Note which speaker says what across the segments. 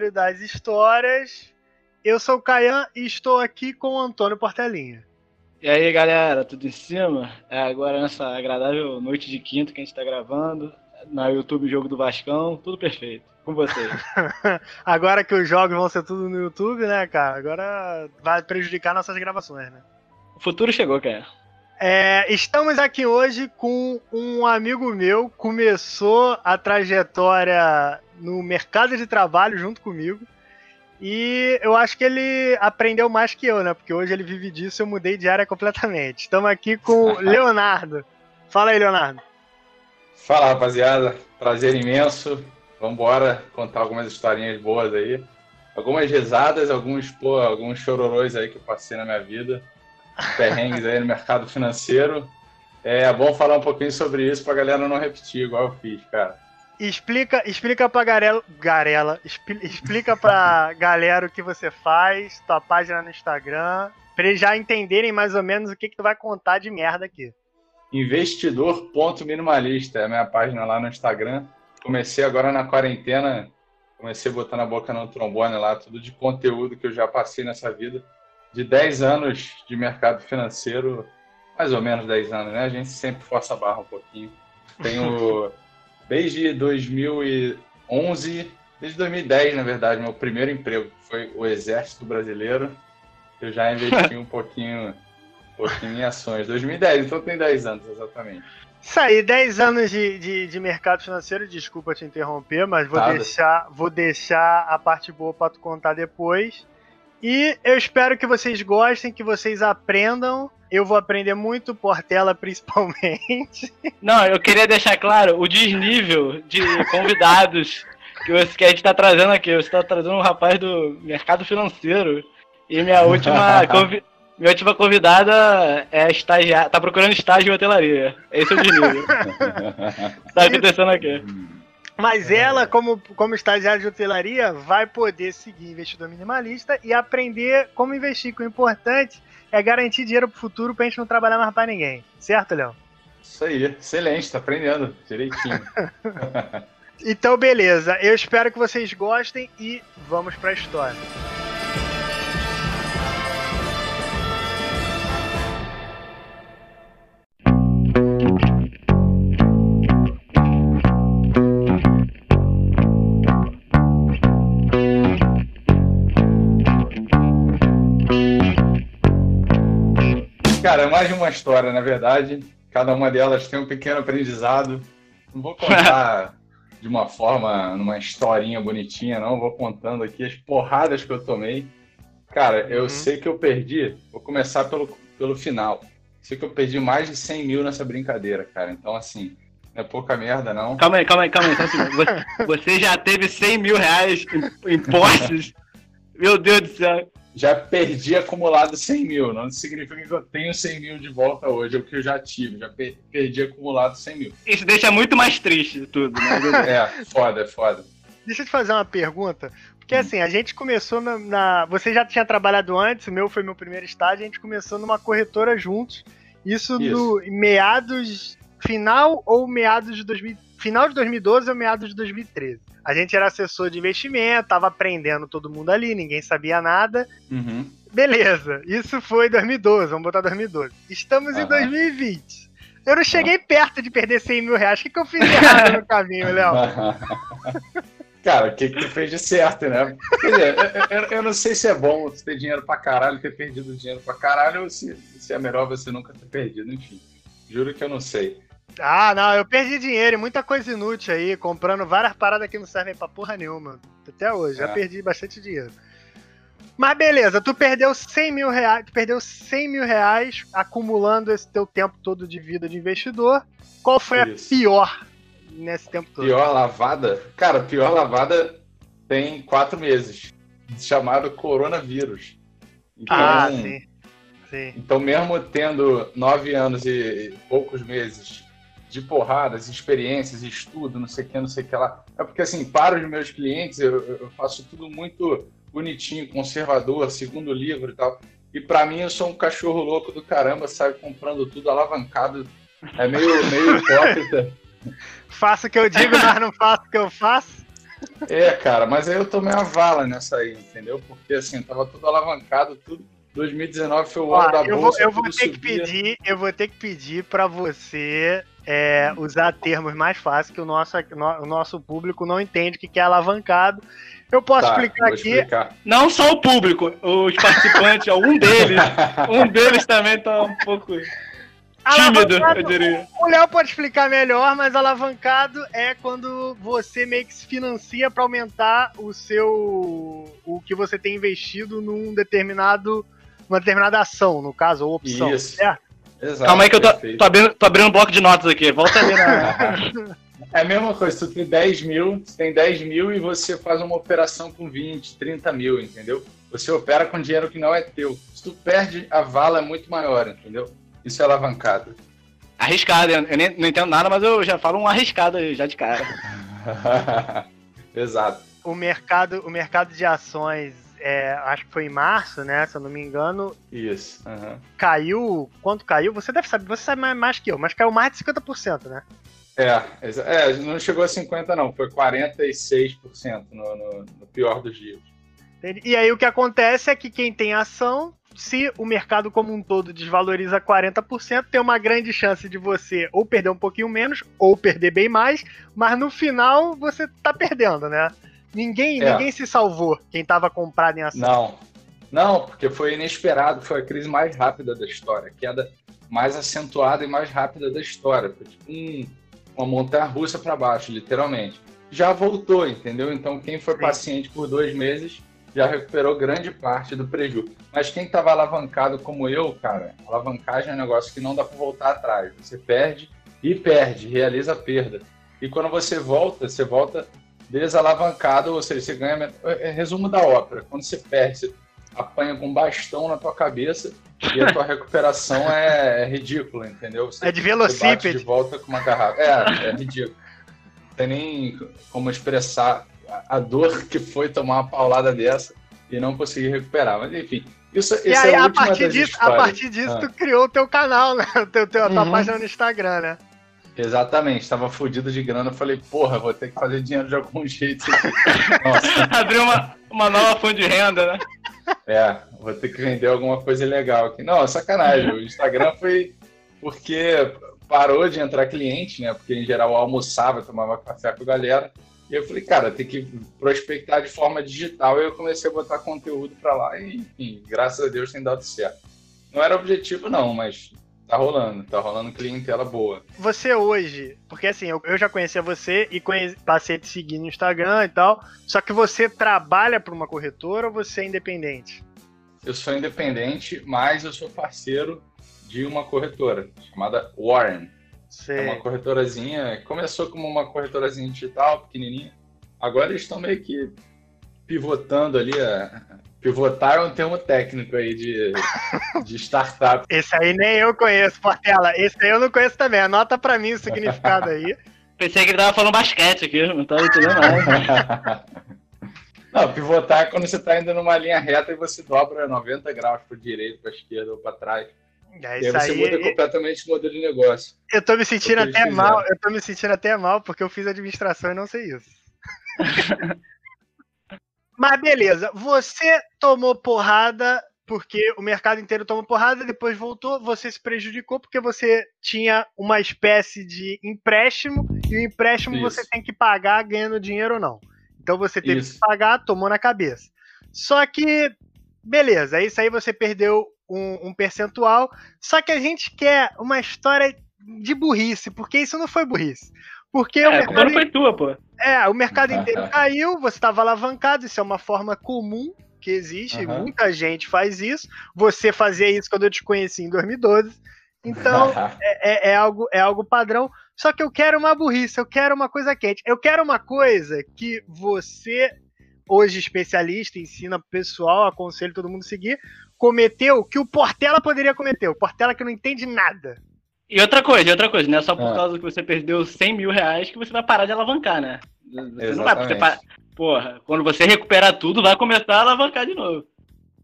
Speaker 1: aleatório das histórias. Eu sou o Caian e estou aqui com o Antônio Portelinha.
Speaker 2: E aí, galera, tudo em cima? É agora nessa agradável noite de quinta que a gente está gravando, na YouTube Jogo do Vascão, tudo perfeito. Com vocês.
Speaker 1: agora que os jogos vão ser tudo no YouTube, né, cara? Agora vai prejudicar nossas gravações, né?
Speaker 2: O futuro chegou, cara.
Speaker 1: É, estamos aqui hoje com um amigo meu, começou a trajetória no mercado de trabalho junto comigo. E eu acho que ele aprendeu mais que eu, né? Porque hoje ele vive disso, eu mudei de área completamente. Estamos aqui com o Leonardo. Fala aí, Leonardo.
Speaker 3: Fala, rapaziada. Prazer imenso. Vamos embora contar algumas historinhas boas aí. Algumas risadas, alguns, pô, alguns chororões aí que eu passei na minha vida perrengues aí no mercado financeiro. É bom falar um pouquinho sobre isso pra galera não repetir, igual eu fiz, cara.
Speaker 1: Explica, explica pra Garela, Garela explica pra galera o que você faz, tua página no Instagram, pra eles já entenderem mais ou menos o que, que tu vai contar de merda aqui.
Speaker 3: Investidor.minimalista é a minha página lá no Instagram. Comecei agora na quarentena, comecei botando a boca no trombone lá, tudo de conteúdo que eu já passei nessa vida de 10 anos de mercado financeiro, mais ou menos 10 anos, né? A gente sempre força a barra um pouquinho. Tenho, desde 2011, desde 2010, na verdade, meu primeiro emprego foi o Exército Brasileiro. Eu já investi um pouquinho, um pouquinho em ações. 2010, então tem 10 anos, exatamente.
Speaker 1: Isso aí, 10 anos de, de, de, mercado financeiro, desculpa te interromper, mas vou deixar, vou deixar a parte boa para tu contar depois. E eu espero que vocês gostem, que vocês aprendam. Eu vou aprender muito, Portela principalmente.
Speaker 2: Não, eu queria deixar claro o desnível de convidados que, você, que a gente está trazendo aqui. Você está trazendo um rapaz do mercado financeiro. E minha última, convi minha última convidada é estagiar, tá procurando estágio em hotelaria. Esse é o desnível. tá acontecendo aqui.
Speaker 1: Mas é. ela, como, como estagiária de hotelaria, vai poder seguir investidor minimalista e aprender como investir. Que o importante é garantir dinheiro pro futuro pra gente não trabalhar mais pra ninguém. Certo, Léo?
Speaker 3: Isso aí, excelente, tá aprendendo direitinho.
Speaker 1: então, beleza. Eu espero que vocês gostem e vamos pra história.
Speaker 3: Cara, é mais de uma história, na verdade. Cada uma delas tem um pequeno aprendizado. Não vou contar de uma forma, numa historinha bonitinha, não. Vou contando aqui as porradas que eu tomei. Cara, eu uhum. sei que eu perdi. Vou começar pelo, pelo final. Sei que eu perdi mais de 100 mil nessa brincadeira, cara. Então, assim, não é pouca merda, não.
Speaker 2: Calma aí, calma aí, calma aí. Você, você já teve 100 mil reais em, em posses? Meu Deus do céu
Speaker 3: já perdi acumulado 100 mil. Não significa que eu tenho 100 mil de volta hoje, é o que eu já tive. Já perdi acumulado 100 mil.
Speaker 2: Isso deixa muito mais triste tudo, né?
Speaker 3: é, foda, é foda.
Speaker 1: Deixa eu te fazer uma pergunta. Porque hum. assim, a gente começou na, na, Você já tinha trabalhado antes, o meu foi meu primeiro estágio, a gente começou numa corretora juntos. Isso, Isso. no meados. Final ou meados de 2000. Final de 2012 ou meados de 2013. A gente era assessor de investimento, tava aprendendo todo mundo ali, ninguém sabia nada. Uhum. Beleza, isso foi 2012, vamos botar 2012. Estamos uhum. em 2020. Eu não cheguei uhum. perto de perder 100 mil reais. O que, que eu fiz errado no caminho, Léo?
Speaker 3: Cara, o que, que tu fez de certo, né? Quer dizer, eu, eu, eu, não sei se é bom ter dinheiro pra caralho, ter perdido dinheiro pra caralho, ou se, se é melhor você nunca ter perdido, enfim. Juro que eu não sei.
Speaker 1: Ah, não, eu perdi dinheiro e muita coisa inútil aí, comprando várias paradas que não servem pra porra nenhuma. Até hoje, é. já perdi bastante dinheiro. Mas beleza, tu perdeu 100 mil reais, tu perdeu 100 mil reais acumulando esse teu tempo todo de vida de investidor. Qual foi Isso. a pior nesse tempo todo?
Speaker 3: Pior lavada? Cara, pior lavada tem quatro meses, chamado coronavírus.
Speaker 1: Então, ah, sim. sim.
Speaker 3: Então, mesmo tendo nove anos e poucos meses de porradas, experiências, estudo, não sei o que, não sei o que lá. É porque, assim, para os meus clientes, eu, eu faço tudo muito bonitinho, conservador, segundo livro e tal. E para mim, eu sou um cachorro louco do caramba, sabe? Comprando tudo alavancado. É meio, meio hipócrita.
Speaker 1: faço o que eu digo, mas não faço o que eu faço.
Speaker 3: É, cara, mas aí eu tomei uma vala nessa aí, entendeu? Porque assim, tava tudo alavancado, tudo. 2019 foi o ano da
Speaker 1: eu bolsa. Vou, eu vou ter subia. que pedir, eu vou ter que pedir para você é, usar termos mais fáceis que o nosso, o nosso público não entende o que é alavancado. Eu posso tá, explicar aqui. Explicar.
Speaker 2: Não só o público, os participantes, um deles, um deles também tá um pouco tímido, eu diria.
Speaker 1: O Léo pode explicar melhor, mas alavancado é quando você meio que se financia para aumentar o seu o que você tem investido num determinado uma determinada ação, no caso, ou opção, Isso. certo?
Speaker 2: Exato, Calma aí que eu tô, tô, abrindo, tô abrindo um bloco de notas aqui. Volta ali
Speaker 3: na. É a mesma coisa, tu tem 10 mil, tu tem 10 mil e você faz uma operação com 20, 30 mil, entendeu? Você opera com dinheiro que não é teu. Se tu perde, a vala é muito maior, entendeu? Isso é alavancado.
Speaker 2: Arriscado, eu nem, não entendo nada, mas eu já falo um arriscado já de cara.
Speaker 3: Exato.
Speaker 1: O mercado, o mercado de ações é, acho que foi em março, né? Se eu não me engano.
Speaker 3: Isso. Uhum.
Speaker 1: Caiu. Quanto caiu? Você deve saber, você sabe mais, que eu, mas caiu mais de 50%, né?
Speaker 3: É, é, não chegou a 50%, não, foi 46% no, no, no pior dos dias.
Speaker 1: E aí o que acontece é que quem tem ação, se o mercado como um todo desvaloriza 40%, tem uma grande chance de você ou perder um pouquinho menos, ou perder bem mais, mas no final você tá perdendo, né? Ninguém, é. ninguém se salvou, quem estava comprado em ação.
Speaker 3: Não, não, porque foi inesperado, foi a crise mais rápida da história, a queda mais acentuada e mais rápida da história. Foi tipo um, uma montanha russa para baixo, literalmente. Já voltou, entendeu? Então quem foi Sim. paciente por dois meses já recuperou grande parte do prejuízo. Mas quem estava alavancado como eu, cara, alavancagem é um negócio que não dá para voltar atrás. Você perde e perde, realiza a perda. E quando você volta, você volta desalavancado, ou seja, você ganha. É, é resumo da ópera. Quando você perde, você apanha com um bastão na tua cabeça e a tua recuperação é, é ridícula, entendeu? Você,
Speaker 1: é de velocípede.
Speaker 3: de volta com uma garrafa. É, é ridículo. Não tem nem como expressar a dor que foi tomar uma paulada dessa e não conseguir recuperar. Mas enfim, isso,
Speaker 1: e aí, é a, a partir disso, a partir disso, tu criou o teu canal, né? O teu, teu, a tua uhum. página no Instagram, né?
Speaker 3: Exatamente, estava fudido de grana. Eu falei, porra, vou ter que fazer dinheiro de algum jeito.
Speaker 2: Abriu uma, uma nova fonte de renda, né?
Speaker 3: É, vou ter que vender alguma coisa legal aqui. Não, sacanagem. O Instagram foi porque parou de entrar cliente, né? Porque em geral eu almoçava, tomava café com a galera. E eu falei, cara, tem que prospectar de forma digital. E eu comecei a botar conteúdo para lá e, enfim, graças a Deus tem dado certo. Não era objetivo, não, mas Tá rolando, tá rolando clientela boa.
Speaker 1: Você hoje, porque assim, eu, eu já conhecia você e conheci, passei a te seguir no Instagram e tal, só que você trabalha para uma corretora ou você é independente?
Speaker 3: Eu sou independente, mas eu sou parceiro de uma corretora chamada Warren. Sei. É uma corretorazinha, começou como uma corretorazinha digital, pequenininha. Agora eles estão meio que pivotando ali a, Pivotar é um termo técnico aí de, de startup.
Speaker 1: Esse aí nem eu conheço, Portela. Esse aí eu não conheço também. Anota pra mim o significado aí.
Speaker 2: Pensei que ele tava falando basquete aqui, não tava entendendo nada.
Speaker 3: Não, pivotar é quando você tá indo numa linha reta e você dobra 90 graus pro direito, pra esquerda ou pra trás. É, e aí você aí, muda completamente o modelo de negócio.
Speaker 1: Eu tô me sentindo até mal, eu tô me sentindo até mal porque eu fiz administração e não sei isso. Mas beleza, você tomou porrada porque o mercado inteiro tomou porrada, depois voltou, você se prejudicou porque você tinha uma espécie de empréstimo e o empréstimo Isso. você tem que pagar ganhando dinheiro ou não. Então você teve isso. que pagar, tomou na cabeça. Só que, beleza, isso aí você perdeu um, um percentual. Só que a gente quer uma história de burrice, porque isso não foi burrice. Porque
Speaker 2: é, o mercado... não foi tua, pô.
Speaker 1: É, o mercado inteiro caiu, você estava alavancado, isso é uma forma comum que existe, uhum. muita gente faz isso. Você fazia isso quando eu te conheci em 2012. Então, é, é, é, algo, é algo padrão. Só que eu quero uma burrice, eu quero uma coisa quente. Eu quero uma coisa que você, hoje especialista, ensina pro pessoal, aconselho todo mundo a seguir, cometeu que o Portela poderia cometer. O Portela que não entende nada.
Speaker 2: E outra coisa, e outra coisa, não é só por é. causa que você perdeu 100 mil reais que você vai parar de alavancar, né? Você Exatamente. não vai, porque para... Porra, quando você recuperar tudo, vai começar a alavancar de novo.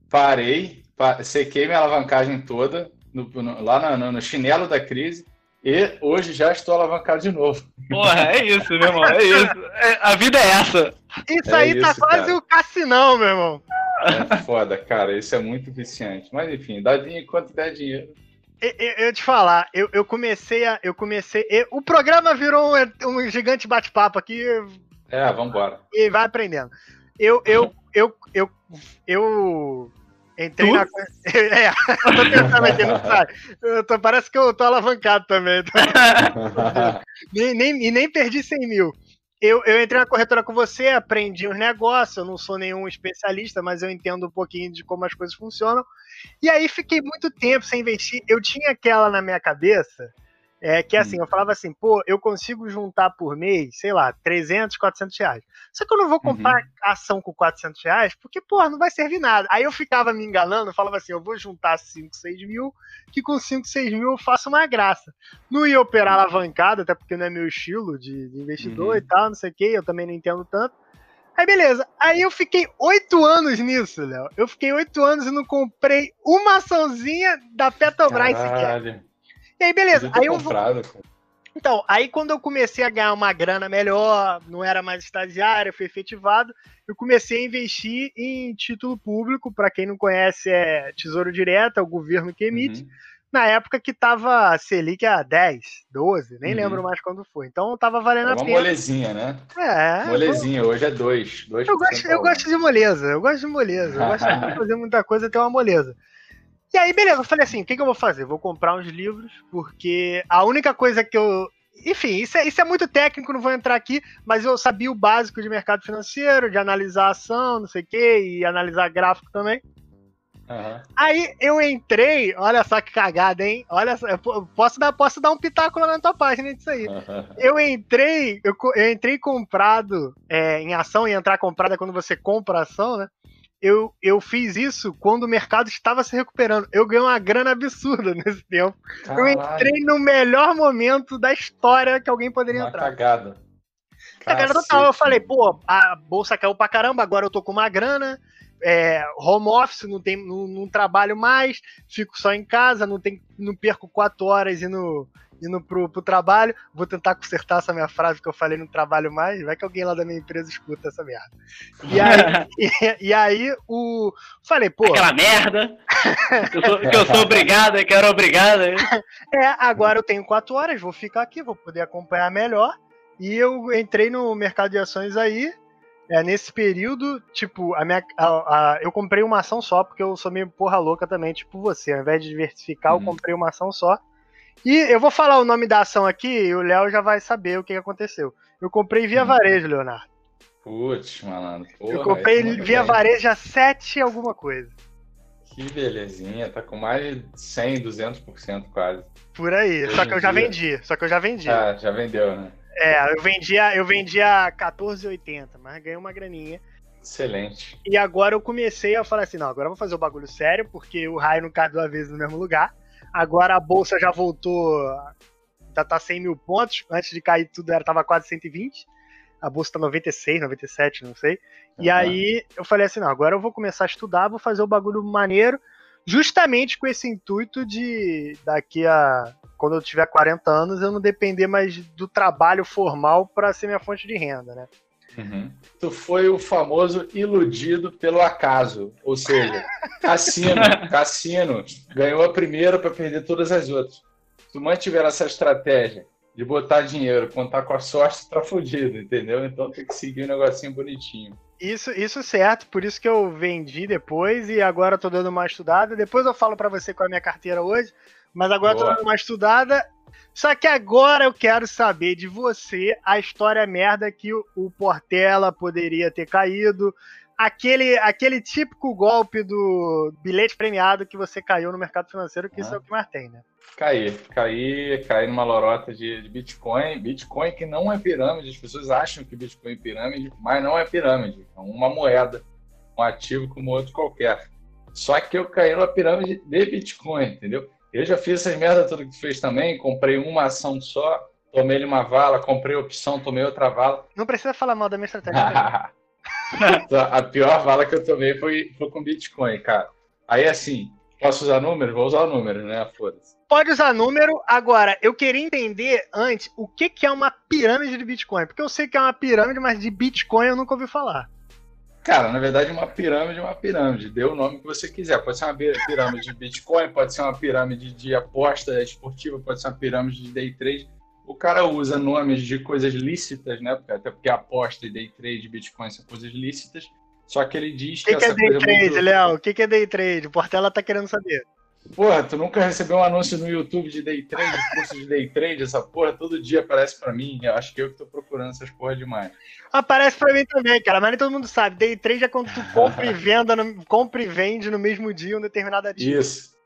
Speaker 3: Parei, pa... sequei minha alavancagem toda no, no, lá no, no, chinelo da crise E hoje já estou alavancado de novo.
Speaker 2: Porra, é isso, meu irmão. É isso. É, a vida é essa.
Speaker 1: Isso é aí tá isso, tá quase cara. o cassinão, meu irmão.
Speaker 3: É foda, cara. Isso é muito viciante. Mas enfim, dá dinheiro enquanto der dinheiro.
Speaker 1: Eu, eu, eu te falar, eu, eu comecei a. Eu comecei. Eu, o programa virou um, um gigante bate-papo aqui.
Speaker 3: É, vambora.
Speaker 1: E vai aprendendo. Eu, eu, eu, eu, eu entrei tu? na. É, tô pensando aqui, não sai. Tô, parece que eu tô alavancado também. nem, nem, e nem perdi 100 mil. Eu, eu entrei na corretora com você, aprendi os negócios, eu não sou nenhum especialista, mas eu entendo um pouquinho de como as coisas funcionam. E aí fiquei muito tempo sem investir. Eu tinha aquela na minha cabeça é que assim, hum. eu falava assim, pô, eu consigo juntar por mês, sei lá, 300, 400 reais. Só que eu não vou comprar uhum. ação com 400 reais, porque, pô, não vai servir nada. Aí eu ficava me enganando, falava assim, eu vou juntar 5, 6 mil, que com 5, 6 mil eu faço uma graça. Não ia operar uhum. alavancado, até porque não é meu estilo de, de investidor uhum. e tal, não sei o que, eu também não entendo tanto. Aí beleza, aí eu fiquei oito anos nisso, Léo. Eu fiquei oito anos e não comprei uma açãozinha da Petrobras Caralho. sequer. E aí, beleza. Aí eu comprado, Então, aí quando eu comecei a ganhar uma grana melhor, não era mais estagiário, foi efetivado, eu comecei a investir em título público. Para quem não conhece, é Tesouro Direto, é o governo que emite. Uhum. Na época que tava Selic a 10, 12, nem uhum. lembro mais quando foi. Então tava valendo a pena.
Speaker 3: Uma molezinha, né?
Speaker 1: É.
Speaker 3: Molezinha, hoje é 2.
Speaker 1: Eu, gosto, eu gosto de moleza, eu gosto de moleza. Eu gosto de fazer muita coisa ter uma moleza. E aí, beleza, eu falei assim: o que, que eu vou fazer? Vou comprar uns livros, porque a única coisa que eu. Enfim, isso é, isso é muito técnico, não vou entrar aqui, mas eu sabia o básico de mercado financeiro, de analisar ação, não sei o quê, e analisar gráfico também. Uhum. Aí eu entrei, olha só que cagada, hein? Olha só, posso dar, posso dar um pitaco lá na tua página disso aí. Uhum. Eu entrei, eu, eu entrei comprado é, em ação, e entrar comprado é quando você compra ação, né? Eu, eu fiz isso quando o mercado estava se recuperando. Eu ganhei uma grana absurda nesse tempo. Caralho. Eu entrei no melhor momento da história que alguém poderia uma entrar.
Speaker 3: Cagada.
Speaker 1: Cagada total. Eu falei, pô, a bolsa caiu pra caramba, agora eu tô com uma grana. É, home office, não, tem, não, não, trabalho mais, fico só em casa, não, tem, não perco quatro horas indo, indo pro, pro trabalho. Vou tentar consertar essa minha frase que eu falei no trabalho mais. Vai que alguém lá da minha empresa escuta essa merda. E aí, e, e, aí o. Falei, pô.
Speaker 2: Aquela merda. que, eu sou, que eu sou obrigado, que era obrigado.
Speaker 1: É, agora eu tenho quatro horas, vou ficar aqui, vou poder acompanhar melhor. E eu entrei no mercado de ações aí. É, nesse período, tipo, a minha, a, a, eu comprei uma ação só, porque eu sou meio porra louca também, tipo você. Ao invés de diversificar, eu uhum. comprei uma ação só. E eu vou falar o nome da ação aqui e o Léo já vai saber o que aconteceu. Eu comprei via hum. varejo, Leonardo.
Speaker 3: Putz, malandro.
Speaker 1: Porra, eu comprei via bem. varejo a 7 alguma coisa.
Speaker 3: Que belezinha, tá com mais de 100, 200% quase.
Speaker 1: Por aí, Hoje só que eu já dia... vendi, só que eu já vendi.
Speaker 3: Ah, já vendeu, né?
Speaker 1: É, eu vendia, eu vendia 14,80, mas ganhei uma graninha.
Speaker 3: Excelente.
Speaker 1: E agora eu comecei a falar assim, não, agora eu vou fazer o bagulho sério, porque o raio não cai duas vezes no mesmo lugar. Agora a bolsa já voltou, já tá 100 mil pontos. Antes de cair tudo, ela tava quase 120. A bolsa tá 96, 97, não sei. Uhum. E aí eu falei assim: não, agora eu vou começar a estudar, vou fazer o bagulho maneiro, justamente com esse intuito de daqui a. Quando eu tiver 40 anos, eu não depender mais do trabalho formal para ser minha fonte de renda, né?
Speaker 3: Uhum. Tu foi o famoso iludido pelo acaso, ou seja, cassino, cassino, ganhou a primeira para perder todas as outras. Se tu mantiver essa estratégia de botar dinheiro, contar com a sorte, tu tá fudido, entendeu? Então tem que seguir um negocinho bonitinho.
Speaker 1: Isso, isso certo, por isso que eu vendi depois e agora tô dando uma estudada. Depois eu falo para você qual é a minha carteira hoje, mas agora Boa. tô dando uma estudada só que agora eu quero saber de você a história merda que o Portela poderia ter caído. Aquele, aquele típico golpe do bilhete premiado que você caiu no mercado financeiro, que ah. isso é o que mais tem, né?
Speaker 3: Caí, caí, caí numa lorota de, de, Bitcoin. Bitcoin que não é pirâmide, as pessoas acham que Bitcoin é pirâmide, mas não é pirâmide. É uma moeda, um ativo como outro qualquer. Só que eu caí numa pirâmide de Bitcoin, entendeu? Eu já fiz essas merda tudo que tu fez também, comprei uma ação só, tomei uma vala, comprei opção, tomei outra vala.
Speaker 1: Não precisa falar mal da minha estratégia.
Speaker 3: a pior vala que eu tomei foi, foi com Bitcoin, cara. Aí assim, Posso usar número? Vou usar o número, né? Foda-se.
Speaker 1: Pode usar número. Agora, eu queria entender antes o que, que é uma pirâmide de Bitcoin. Porque eu sei que é uma pirâmide, mas de Bitcoin eu nunca ouvi falar.
Speaker 3: Cara, na verdade, uma pirâmide é uma pirâmide. Dê o nome que você quiser. Pode ser uma pirâmide de Bitcoin, pode ser uma pirâmide de aposta esportiva, pode ser uma pirâmide de day trade. O cara usa nomes de coisas lícitas, né? Até porque aposta e day trade, Bitcoin são coisas lícitas. Só que ele diz que,
Speaker 1: que, que é day trade, muito... Léo? O que, que é day trade? O Portela tá querendo saber.
Speaker 3: Porra, tu nunca recebeu um anúncio no YouTube de day trade, curso de day trade? Essa porra todo dia aparece pra mim. Eu acho que eu que tô procurando essas porra demais.
Speaker 1: Aparece pra mim também, cara, mas nem todo mundo sabe. Day trade é quando tu compra e, venda no, compra e vende no mesmo dia um determinado ativo.
Speaker 3: Isso.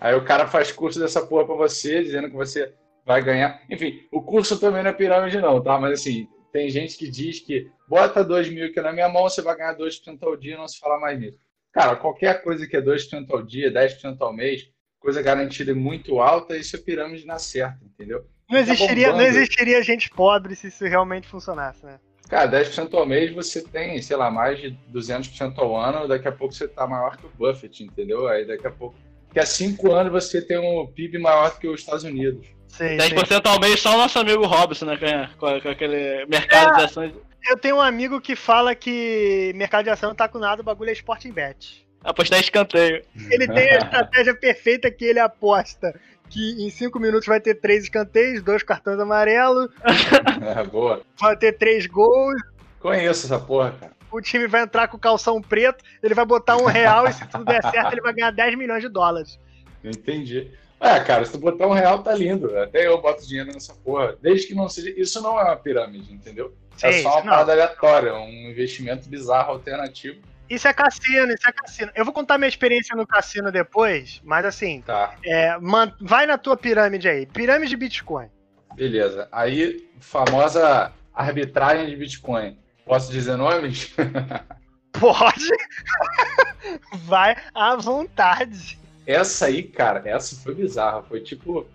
Speaker 3: Aí o cara faz curso dessa porra pra você, dizendo que você vai ganhar. Enfim, o curso também não é pirâmide, não, tá? Mas assim, tem gente que diz que bota 2 mil aqui na minha mão, você vai ganhar 2% ao dia, não se fala mais nisso. Cara, qualquer coisa que é 2% ao dia, 10% ao mês, coisa garantida e muito alta, isso é pirâmide na certa, entendeu?
Speaker 1: Não existiria, tá não existiria gente pobre se isso realmente funcionasse, né?
Speaker 3: Cara, 10% ao mês você tem, sei lá, mais de 200% ao ano, daqui a pouco você tá maior que o Buffett, entendeu? Aí daqui a pouco, daqui a 5 anos você tem um PIB maior que os Estados Unidos.
Speaker 2: Sim, 10% sim. ao mês só o nosso amigo Robson, né? Com, com aquele mercado é, de ações.
Speaker 1: Eu tenho um amigo que fala que mercado de ação tá com nada, o bagulho é Sporting Bet.
Speaker 2: Apostar escanteio.
Speaker 1: Ele tem a estratégia perfeita que ele aposta que em 5 minutos vai ter três escanteios, dois cartões amarelos.
Speaker 3: É, boa.
Speaker 1: Vai ter três gols.
Speaker 3: Conheço essa porra, cara.
Speaker 1: O time vai entrar com calção preto, ele vai botar um real e se tudo der certo, ele vai ganhar 10 milhões de dólares.
Speaker 3: Entendi. É, cara, se tu botar um real, tá lindo. Até eu boto dinheiro nessa porra. Desde que não seja. Isso não é uma pirâmide, entendeu? É Sim, é só uma parada aleatória, um investimento bizarro alternativo.
Speaker 1: Isso é cassino, isso é cassino. Eu vou contar minha experiência no cassino depois, mas assim,
Speaker 3: tá.
Speaker 1: é, man, vai na tua pirâmide aí. Pirâmide de Bitcoin.
Speaker 3: Beleza. Aí, famosa arbitragem de Bitcoin. Posso dizer nomes?
Speaker 1: Pode. vai à vontade.
Speaker 3: Essa aí, cara, essa foi bizarra. Foi tipo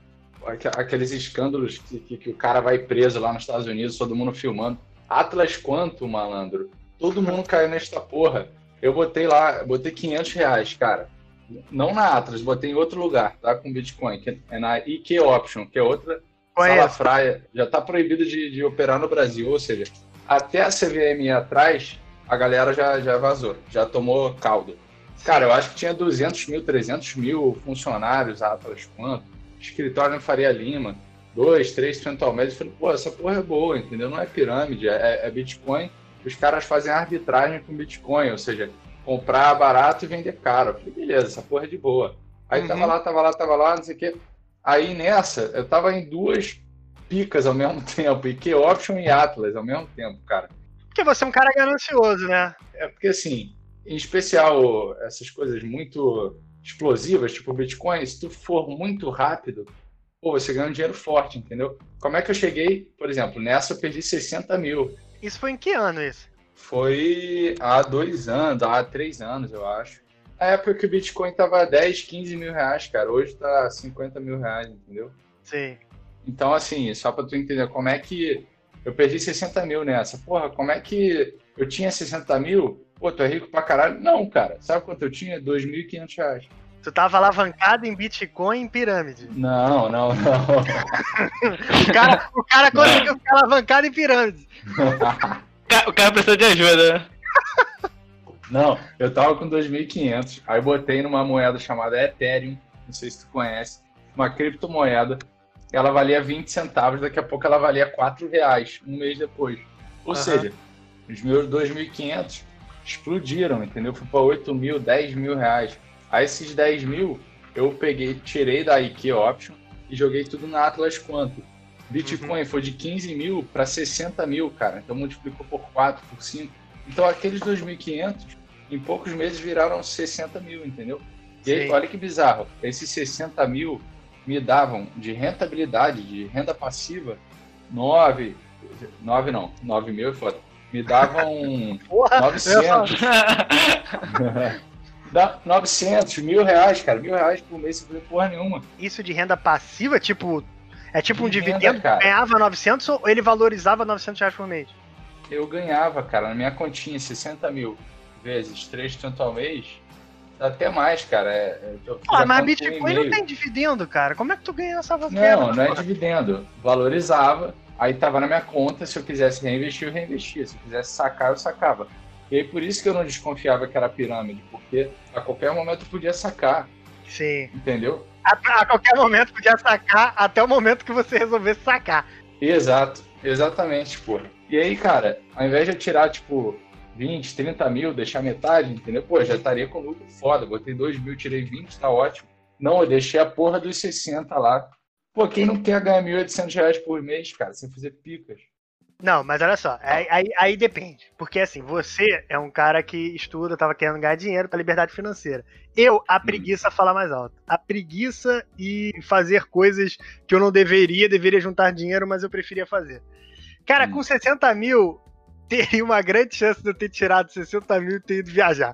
Speaker 3: aqueles escândalos que, que, que, o cara vai preso lá nos Estados Unidos, todo mundo filmando. Atlas quanto, malandro? Todo mundo caiu nesta porra. Eu botei lá, botei 500 reais, cara. Não na Atlas, botei em outro lugar, tá? Com Bitcoin, que é na IQ Option, que é outra sala fraia. Já tá proibido de, de operar no Brasil, ou seja, até a CVM atrás, a galera já, já vazou, já tomou caldo. Cara, eu acho que tinha 200 mil, 300 mil funcionários, Atlas quanto, escritório na Faria Lima, 2, 3% ao mês. Eu falei, pô, essa porra é boa, entendeu? Não é pirâmide, é, é Bitcoin. Os caras fazem arbitragem com Bitcoin, ou seja, comprar barato e vender caro. Eu falei, beleza, essa porra é de boa. Aí uhum. tava lá, tava lá, tava lá, não sei o quê. Aí nessa, eu tava em duas picas ao mesmo tempo, e que Option e Atlas ao mesmo tempo, cara.
Speaker 1: Porque você é um cara ganancioso, né?
Speaker 3: É porque assim, em especial essas coisas muito explosivas, tipo Bitcoin, se tu for muito rápido, pô, você ganha um dinheiro forte, entendeu? Como é que eu cheguei, por exemplo, nessa eu perdi 60 mil.
Speaker 1: Isso foi em que ano isso?
Speaker 3: Foi há dois anos, há três anos, eu acho. Na época que o Bitcoin tava 10, 15 mil reais, cara. Hoje tá 50 mil reais, entendeu?
Speaker 1: Sim.
Speaker 3: Então, assim, só pra tu entender como é que eu perdi 60 mil nessa. Porra, como é que eu tinha 60 mil? Pô, tu é rico pra caralho? Não, cara. Sabe quanto eu tinha? 2.500 reais.
Speaker 1: Tu tava alavancado em Bitcoin em pirâmide.
Speaker 3: Não, não, não.
Speaker 1: o cara, o cara conseguiu ficar alavancado em pirâmide.
Speaker 2: o cara precisou de ajuda, né?
Speaker 3: Não, eu tava com 2.500, aí botei numa moeda chamada Ethereum, não sei se tu conhece, uma criptomoeda. Ela valia 20 centavos, daqui a pouco ela valia 4 reais, um mês depois. Ou uhum. seja, os meus 2.500 explodiram, entendeu? Foi para 8 mil, 10 mil reais. Aí esses 10 mil eu peguei, tirei da IQ Option e joguei tudo na Atlas Quanto. Bitcoin uhum. foi de 15 mil para 60 mil, cara. Então multiplicou por 4, por 5. Então aqueles 2.500, em poucos meses viraram 60 mil, entendeu? E aí, olha que bizarro. Esses 60 mil me davam de rentabilidade, de renda passiva, 9, 9 não, 9 mil é foda. Me davam Porra, 900. Dá 900, mil reais, cara. Mil reais por mês sem fazer porra nenhuma.
Speaker 1: Isso de renda passiva, tipo. É tipo um dividendo que ganhava 900 ou ele valorizava 900 reais por mês?
Speaker 3: Eu ganhava, cara, na minha continha 60 mil vezes 3 tanto ao mês, até mais, cara. É,
Speaker 1: Pô, mas Bitcoin não tem dividendo, cara. Como é que tu ganha essa Não,
Speaker 3: não é dividendo. Valorizava, aí tava na minha conta. Se eu quisesse reinvestir, eu reinvestia. Se eu quisesse sacar, eu sacava. E aí por isso que eu não desconfiava que era pirâmide, porque a qualquer momento eu podia sacar.
Speaker 1: Sim.
Speaker 3: Entendeu?
Speaker 1: A, a qualquer momento podia sacar, até o momento que você resolvesse sacar.
Speaker 3: Exato, exatamente, pô. E aí, cara, ao invés de eu tirar, tipo, 20, 30 mil, deixar metade, entendeu? Pô, já estaria com lucro foda. Botei 2 mil, tirei 20, tá ótimo. Não, eu deixei a porra dos 60 lá. Pô, quem não quer ganhar 1.800 reais por mês, cara, sem fazer picas?
Speaker 1: Não, mas olha só, aí, aí, aí, depende. Porque assim, você é um cara que estuda, tava querendo ganhar dinheiro pra liberdade financeira. Eu, a hum. preguiça hum. falar mais alto. A preguiça e fazer coisas que eu não deveria, deveria juntar dinheiro, mas eu preferia fazer. Cara, hum. com 60 mil, teria uma grande chance de eu ter tirado 60 mil e ter ido viajar.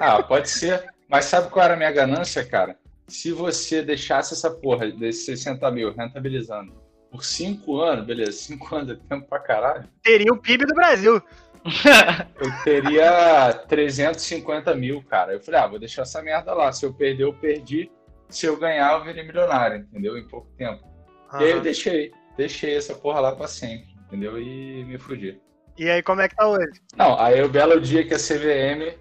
Speaker 3: Ah, pode ser. Mas sabe qual era a minha ganância, cara? Se você deixasse essa porra desses 60 mil rentabilizando por 5 anos, beleza, 5 anos é tempo pra caralho.
Speaker 1: Teria o PIB do Brasil.
Speaker 3: eu teria 350 mil, cara. Eu falei, ah, vou deixar essa merda lá. Se eu perder, eu perdi. Se eu ganhar, eu virei milionário, entendeu? Em pouco tempo. Uhum. E aí eu deixei. Deixei essa porra lá pra sempre, entendeu? E me fudi.
Speaker 1: E aí, como é que tá hoje?
Speaker 3: Não, aí o belo dia que a CVM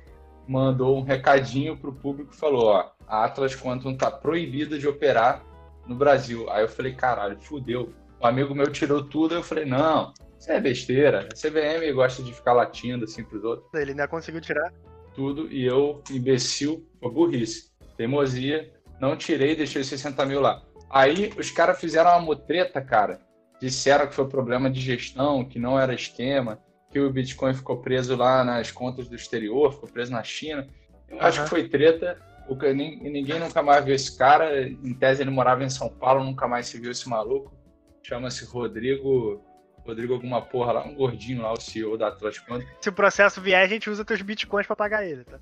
Speaker 3: mandou um recadinho pro público e falou, ó, a Atlas Quantum tá proibida de operar no Brasil. Aí eu falei, caralho, fudeu. Um amigo meu tirou tudo, eu falei, não, isso é besteira. A CVM gosta de ficar latindo assim pros outros.
Speaker 1: Ele ainda conseguiu tirar?
Speaker 3: Tudo, e eu, imbecil, burrice, teimosia, não tirei, deixei 60 mil lá. Aí os caras fizeram uma mutreta, cara. Disseram que foi problema de gestão, que não era esquema que o Bitcoin ficou preso lá nas contas do exterior, ficou preso na China. Eu uhum. acho que foi treta. Porque ninguém nunca mais viu esse cara. Em tese, ele morava em São Paulo, nunca mais se viu esse maluco. Chama-se Rodrigo. Rodrigo alguma porra lá, um gordinho lá, o CEO da Atlético.
Speaker 1: Se o processo vier, a gente usa teus bitcoins para pagar ele, tá?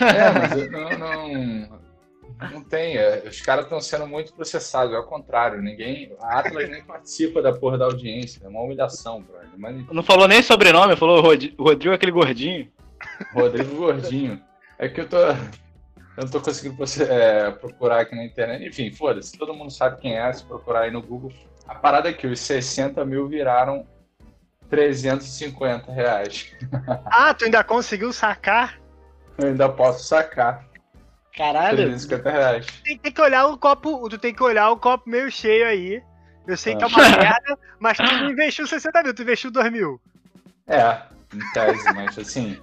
Speaker 3: É, mas não, não, não tem. É, os caras estão sendo muito processados, é o contrário. Ninguém. A Atlas nem participa da porra da audiência. É uma humilhação, brother. Mas...
Speaker 2: Não falou nem sobrenome, falou Rodrigo aquele gordinho.
Speaker 3: Rodrigo Gordinho. É que eu tô. Eu não tô conseguindo é, procurar aqui na internet. Enfim, foda-se. Todo mundo sabe quem é, se procurar aí no Google. A parada é que os 60 mil viraram 350 reais.
Speaker 1: Ah, tu ainda conseguiu sacar?
Speaker 3: Eu ainda posso sacar.
Speaker 1: Caralho.
Speaker 3: 350 reais.
Speaker 1: Tem, tem, que olhar o copo, tu tem que olhar o copo meio cheio aí. Eu sei ah. que é uma merda, mas tu não investiu 60 mil, tu investiu 2 mil.
Speaker 3: É, em tese, mas assim,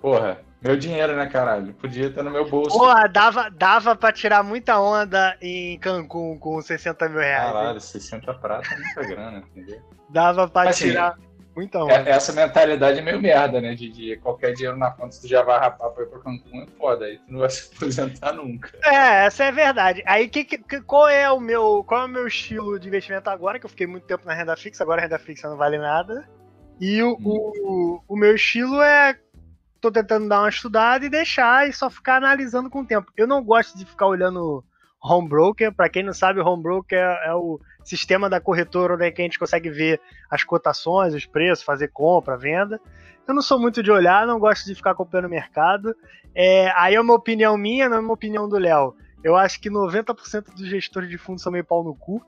Speaker 3: porra, meu dinheiro, né, caralho? Podia estar no meu bolso.
Speaker 1: Porra, dava, dava pra tirar muita onda em Cancún com 60 mil reais.
Speaker 3: Caralho, 60 prata é muita grana, entendeu?
Speaker 1: Dava pra assim, tirar. Então,
Speaker 3: é, essa mentalidade é meio merda, né? De, de, qualquer dinheiro na conta tu já vai rapar pra ir pra Cancún, é foda. Aí tu não vai se aposentar nunca.
Speaker 1: É, essa é a verdade. Aí que, que, qual é o meu. Qual é o meu estilo de investimento agora? Que eu fiquei muito tempo na renda fixa, agora a renda fixa não vale nada. E o, hum. o, o meu estilo é. Tô tentando dar uma estudada e deixar e só ficar analisando com o tempo. Eu não gosto de ficar olhando home broker. Para quem não sabe, home broker é, é o sistema da corretora onde é que a gente consegue ver as cotações, os preços, fazer compra, venda. Eu não sou muito de olhar, não gosto de ficar acompanhando o mercado. É, aí é uma opinião minha, não é uma opinião do Léo. Eu acho que 90% dos gestores de fundos são meio pau no cu.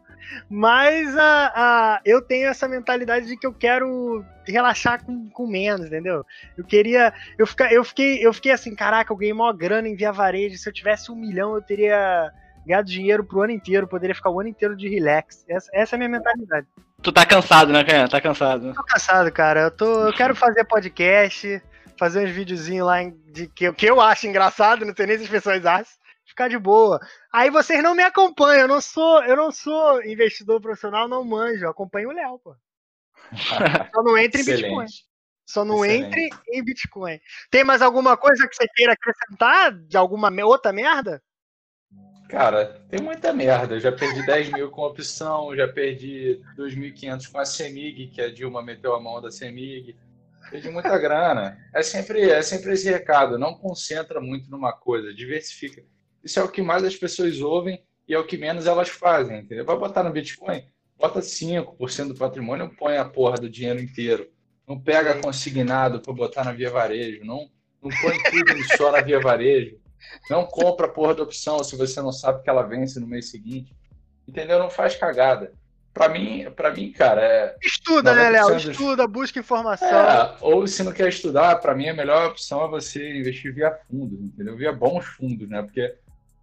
Speaker 1: Mas a, a, eu tenho essa mentalidade de que eu quero relaxar com, com menos, entendeu? Eu queria. Eu, fica, eu, fiquei, eu fiquei assim, caraca, eu ganhei maior grana em via varejo. Se eu tivesse um milhão, eu teria ganhar dinheiro pro ano inteiro, poderia ficar o ano inteiro de relax. Essa, essa é a minha mentalidade.
Speaker 2: Tu tá cansado, né, cara? Tá cansado.
Speaker 1: Tô cansado, cara. Eu, tô, eu quero fazer podcast, fazer uns videozinhos lá de que, que eu acho engraçado, não sei nem se as pessoas acham. Ficar de boa. Aí vocês não me acompanham, eu não sou, eu não sou investidor profissional, não manjo, eu acompanho o Léo, pô. Só não entre em Bitcoin. Só não Excelente. entre em Bitcoin. Tem mais alguma coisa que você queira acrescentar de alguma outra merda?
Speaker 3: Cara, tem muita merda. Eu já perdi 10 mil com opção, já perdi 2.500 com a CEMIG, que a Dilma meteu a mão da CEMIG. Perdi muita grana. É sempre, é sempre esse recado. Não concentra muito numa coisa, diversifica. Isso é o que mais as pessoas ouvem e é o que menos elas fazem, entendeu? Vai botar no Bitcoin? Bota 5% do patrimônio, põe a porra do dinheiro inteiro. Não pega consignado para botar na via varejo. Não, não põe tudo só na via varejo Não compra a porra da opção se você não sabe que ela vence no mês seguinte. Entendeu? Não faz cagada. Pra mim, pra mim, cara, é.
Speaker 1: Estuda, né, Léo? Dos... Estuda, busca informação. É,
Speaker 3: ou se não quer estudar, pra mim a melhor opção é você investir via fundos, entendeu? Via bons fundos, né? Porque,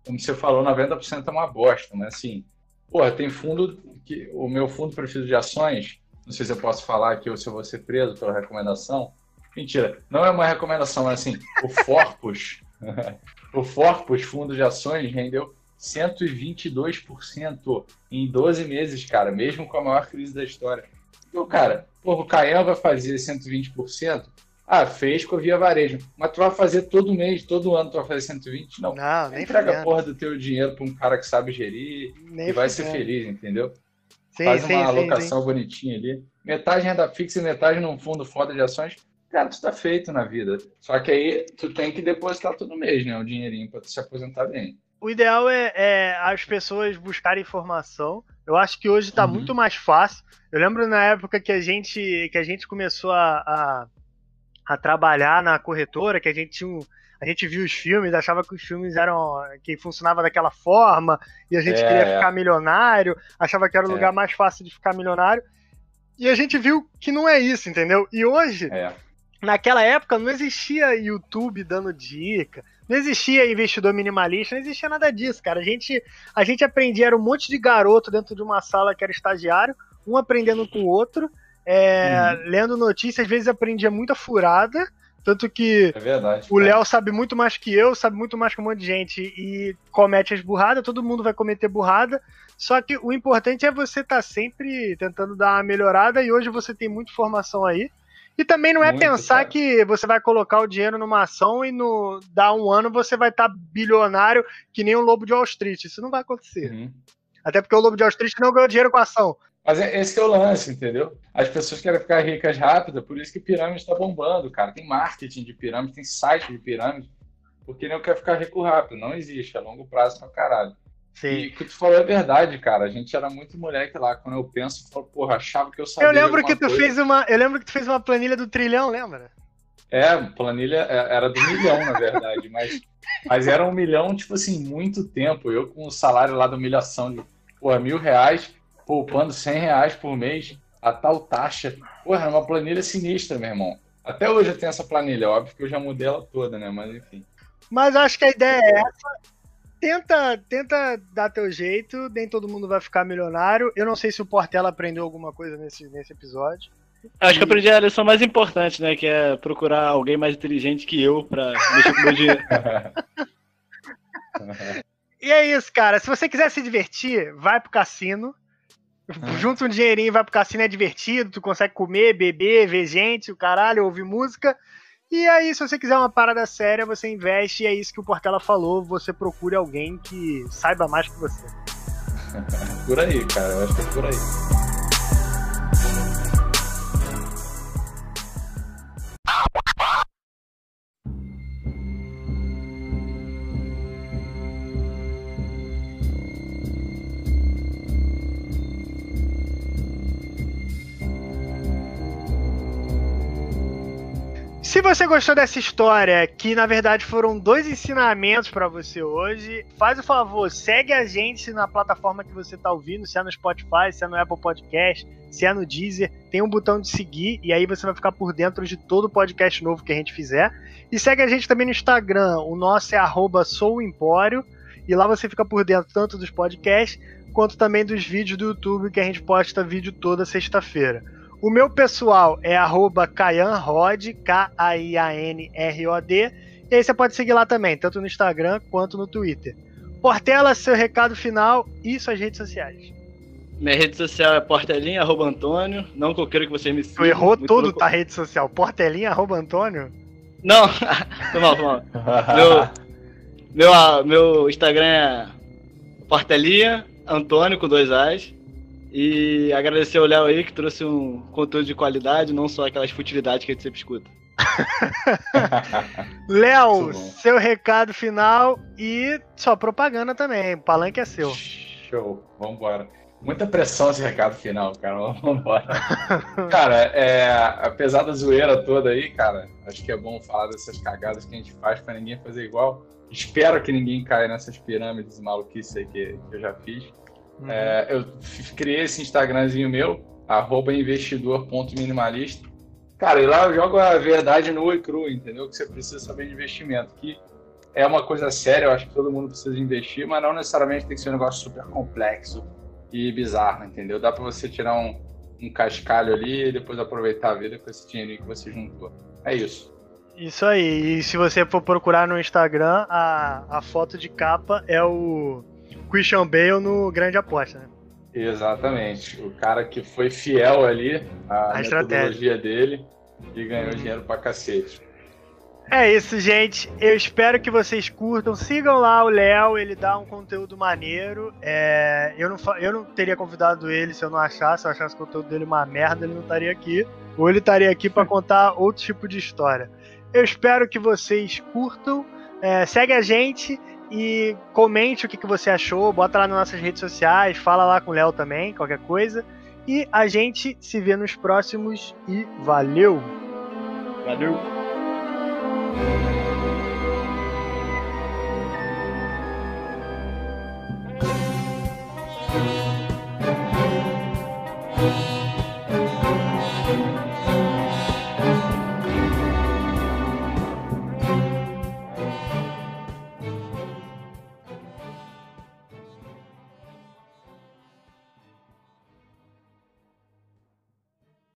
Speaker 3: como você falou, 90% é uma bosta, mas assim, porra, tem fundo que. O meu fundo preferido de ações, não sei se eu posso falar aqui ou se eu vou ser preso pela recomendação. Mentira, não é uma recomendação, mas assim, o Forpus, o Forpus Fundo de Ações rendeu 122% em 12 meses, cara, mesmo com a maior crise da história. Então, cara, porra, o Cael vai fazer 120%? Ah, fez com a Via Varejo. Mas tu vai fazer todo mês, todo ano tu vai fazer 120? Não.
Speaker 1: Não, nem
Speaker 3: Entrega a porra do teu dinheiro para um cara que sabe gerir nem e vai ser feliz, entendeu? Sim, Faz sim, uma sim, alocação bonitinha ali. Metade renda fixa e metade num fundo foda de ações cara, tu tá feito na vida. Só que aí tu tem que depositar todo mês, né? O dinheirinho pra tu se aposentar bem.
Speaker 1: O ideal é, é as pessoas buscarem informação. Eu acho que hoje tá uhum. muito mais fácil. Eu lembro na época que a gente, que a gente começou a, a, a trabalhar na corretora, que a gente tinha um, a gente viu os filmes, achava que os filmes eram que funcionava daquela forma e a gente é, queria é. ficar milionário, achava que era o é. lugar mais fácil de ficar milionário. E a gente viu que não é isso, entendeu? E hoje é naquela época não existia YouTube dando dica, não existia investidor minimalista, não existia nada disso, cara. A gente, a gente aprendia, era um monte de garoto dentro de uma sala que era estagiário, um aprendendo com o outro, é, uhum. lendo notícias, às vezes aprendia muita furada, tanto que
Speaker 3: é verdade,
Speaker 1: o Léo sabe muito mais que eu, sabe muito mais que um monte de gente e comete as burradas, todo mundo vai cometer burrada. Só que o importante é você estar tá sempre tentando dar uma melhorada e hoje você tem muita informação aí. E também não é Muito, pensar cara. que você vai colocar o dinheiro numa ação e no dar um ano você vai estar tá bilionário que nem o Lobo de Wall Street. Isso não vai acontecer. Uhum. Até porque o Lobo de Wall Street não ganhou dinheiro com a ação.
Speaker 3: Mas é, esse é o lance, entendeu? As pessoas querem ficar ricas rápido, por isso que pirâmide está bombando, cara. Tem marketing de pirâmide, tem site de pirâmide, porque não quer ficar rico rápido. Não existe, a longo prazo pra caralho. Sim. E o que tu falou é verdade, cara. A gente era muito moleque lá. Quando eu penso, eu falo, porra, achava que eu sabia.
Speaker 1: Eu lembro que tu coisa. fez uma. Eu lembro que tu fez uma planilha do trilhão, lembra?
Speaker 3: É, planilha é, era do milhão, na verdade, mas, mas era um milhão, tipo assim, muito tempo. Eu com o salário lá da humilhação de porra, mil reais, poupando cem reais por mês, a tal taxa. Porra, era uma planilha sinistra, meu irmão. Até hoje eu tenho essa planilha, óbvio que eu já mudei ela toda, né? Mas enfim.
Speaker 1: Mas acho que a ideia é essa tenta, tenta dar teu jeito, nem todo mundo vai ficar milionário. Eu não sei se o Portela aprendeu alguma coisa nesse, nesse episódio.
Speaker 2: Acho que eu aprendi a lição mais importante, né? Que é procurar alguém mais inteligente que eu pra mexer com o meu dinheiro.
Speaker 1: e é isso, cara. Se você quiser se divertir, vai pro cassino. Junta um dinheirinho, vai pro cassino, é divertido. Tu consegue comer, beber, ver gente, o caralho, ouvir música. E aí, se você quiser uma parada séria, você investe e é isso que o Portela falou. Você procure alguém que saiba mais que você.
Speaker 3: por aí, cara. Eu acho que é por aí.
Speaker 1: Você gostou dessa história, que na verdade foram dois ensinamentos para você hoje, faz o favor, segue a gente na plataforma que você tá ouvindo, se é no Spotify, se é no Apple Podcast, se é no Deezer, tem um botão de seguir e aí você vai ficar por dentro de todo podcast novo que a gente fizer. E segue a gente também no Instagram, o nosso é @souempório e lá você fica por dentro tanto dos podcasts quanto também dos vídeos do YouTube que a gente posta vídeo toda sexta-feira. O meu pessoal é @kaianrod, K-A-I-A-N-R-O-D. E aí você pode seguir lá também, tanto no Instagram quanto no Twitter. Portela, seu recado final e suas redes sociais.
Speaker 2: Minha rede social é portelinha, arroba Antônio. Não que eu queira que vocês me sigam.
Speaker 1: Tu errou tudo, tá? Rede social. Portelinha, arroba Antônio?
Speaker 2: Não, foi mal, foi mal. meu, meu, ah, meu Instagram é portelinha, Antônio com dois As. E agradecer ao Léo aí que trouxe um conteúdo de qualidade, não só aquelas futilidades que a gente sempre escuta.
Speaker 1: Léo, seu recado final e sua propaganda também. O palanque é seu.
Speaker 3: Show, vambora. Muita pressão esse recado final, cara. Vambora. cara, é, apesar da zoeira toda aí, cara, acho que é bom falar dessas cagadas que a gente faz para ninguém fazer igual. Espero que ninguém caia nessas pirâmides maluquices aí que, que eu já fiz. Uhum. É, eu criei esse Instagramzinho meu, arroba investidor.minimalista. Cara, e lá eu jogo a verdade nua e crua, entendeu? Que você precisa saber de investimento. Que é uma coisa séria, eu acho que todo mundo precisa investir, mas não necessariamente tem que ser um negócio super complexo e bizarro, entendeu? Dá para você tirar um, um cascalho ali e depois aproveitar a vida com esse dinheiro que você juntou. É isso.
Speaker 1: Isso aí. E se você for procurar no Instagram, a, a foto de capa é o Christian Bale no Grande Aposta, né?
Speaker 3: Exatamente. O cara que foi fiel ali à a metodologia dele e ganhou dinheiro pra cacete.
Speaker 1: É isso, gente. Eu espero que vocês curtam. Sigam lá o Léo, ele dá um conteúdo maneiro. É, eu, não, eu não teria convidado ele se eu não achasse. Se eu achasse o conteúdo dele uma merda, ele não estaria aqui. Ou ele estaria aqui para contar outro tipo de história. Eu espero que vocês curtam. É, segue a gente e comente o que, que você achou. Bota lá nas nossas redes sociais. Fala lá com o Léo também, qualquer coisa. E a gente se vê nos próximos. E valeu!
Speaker 3: Valeu!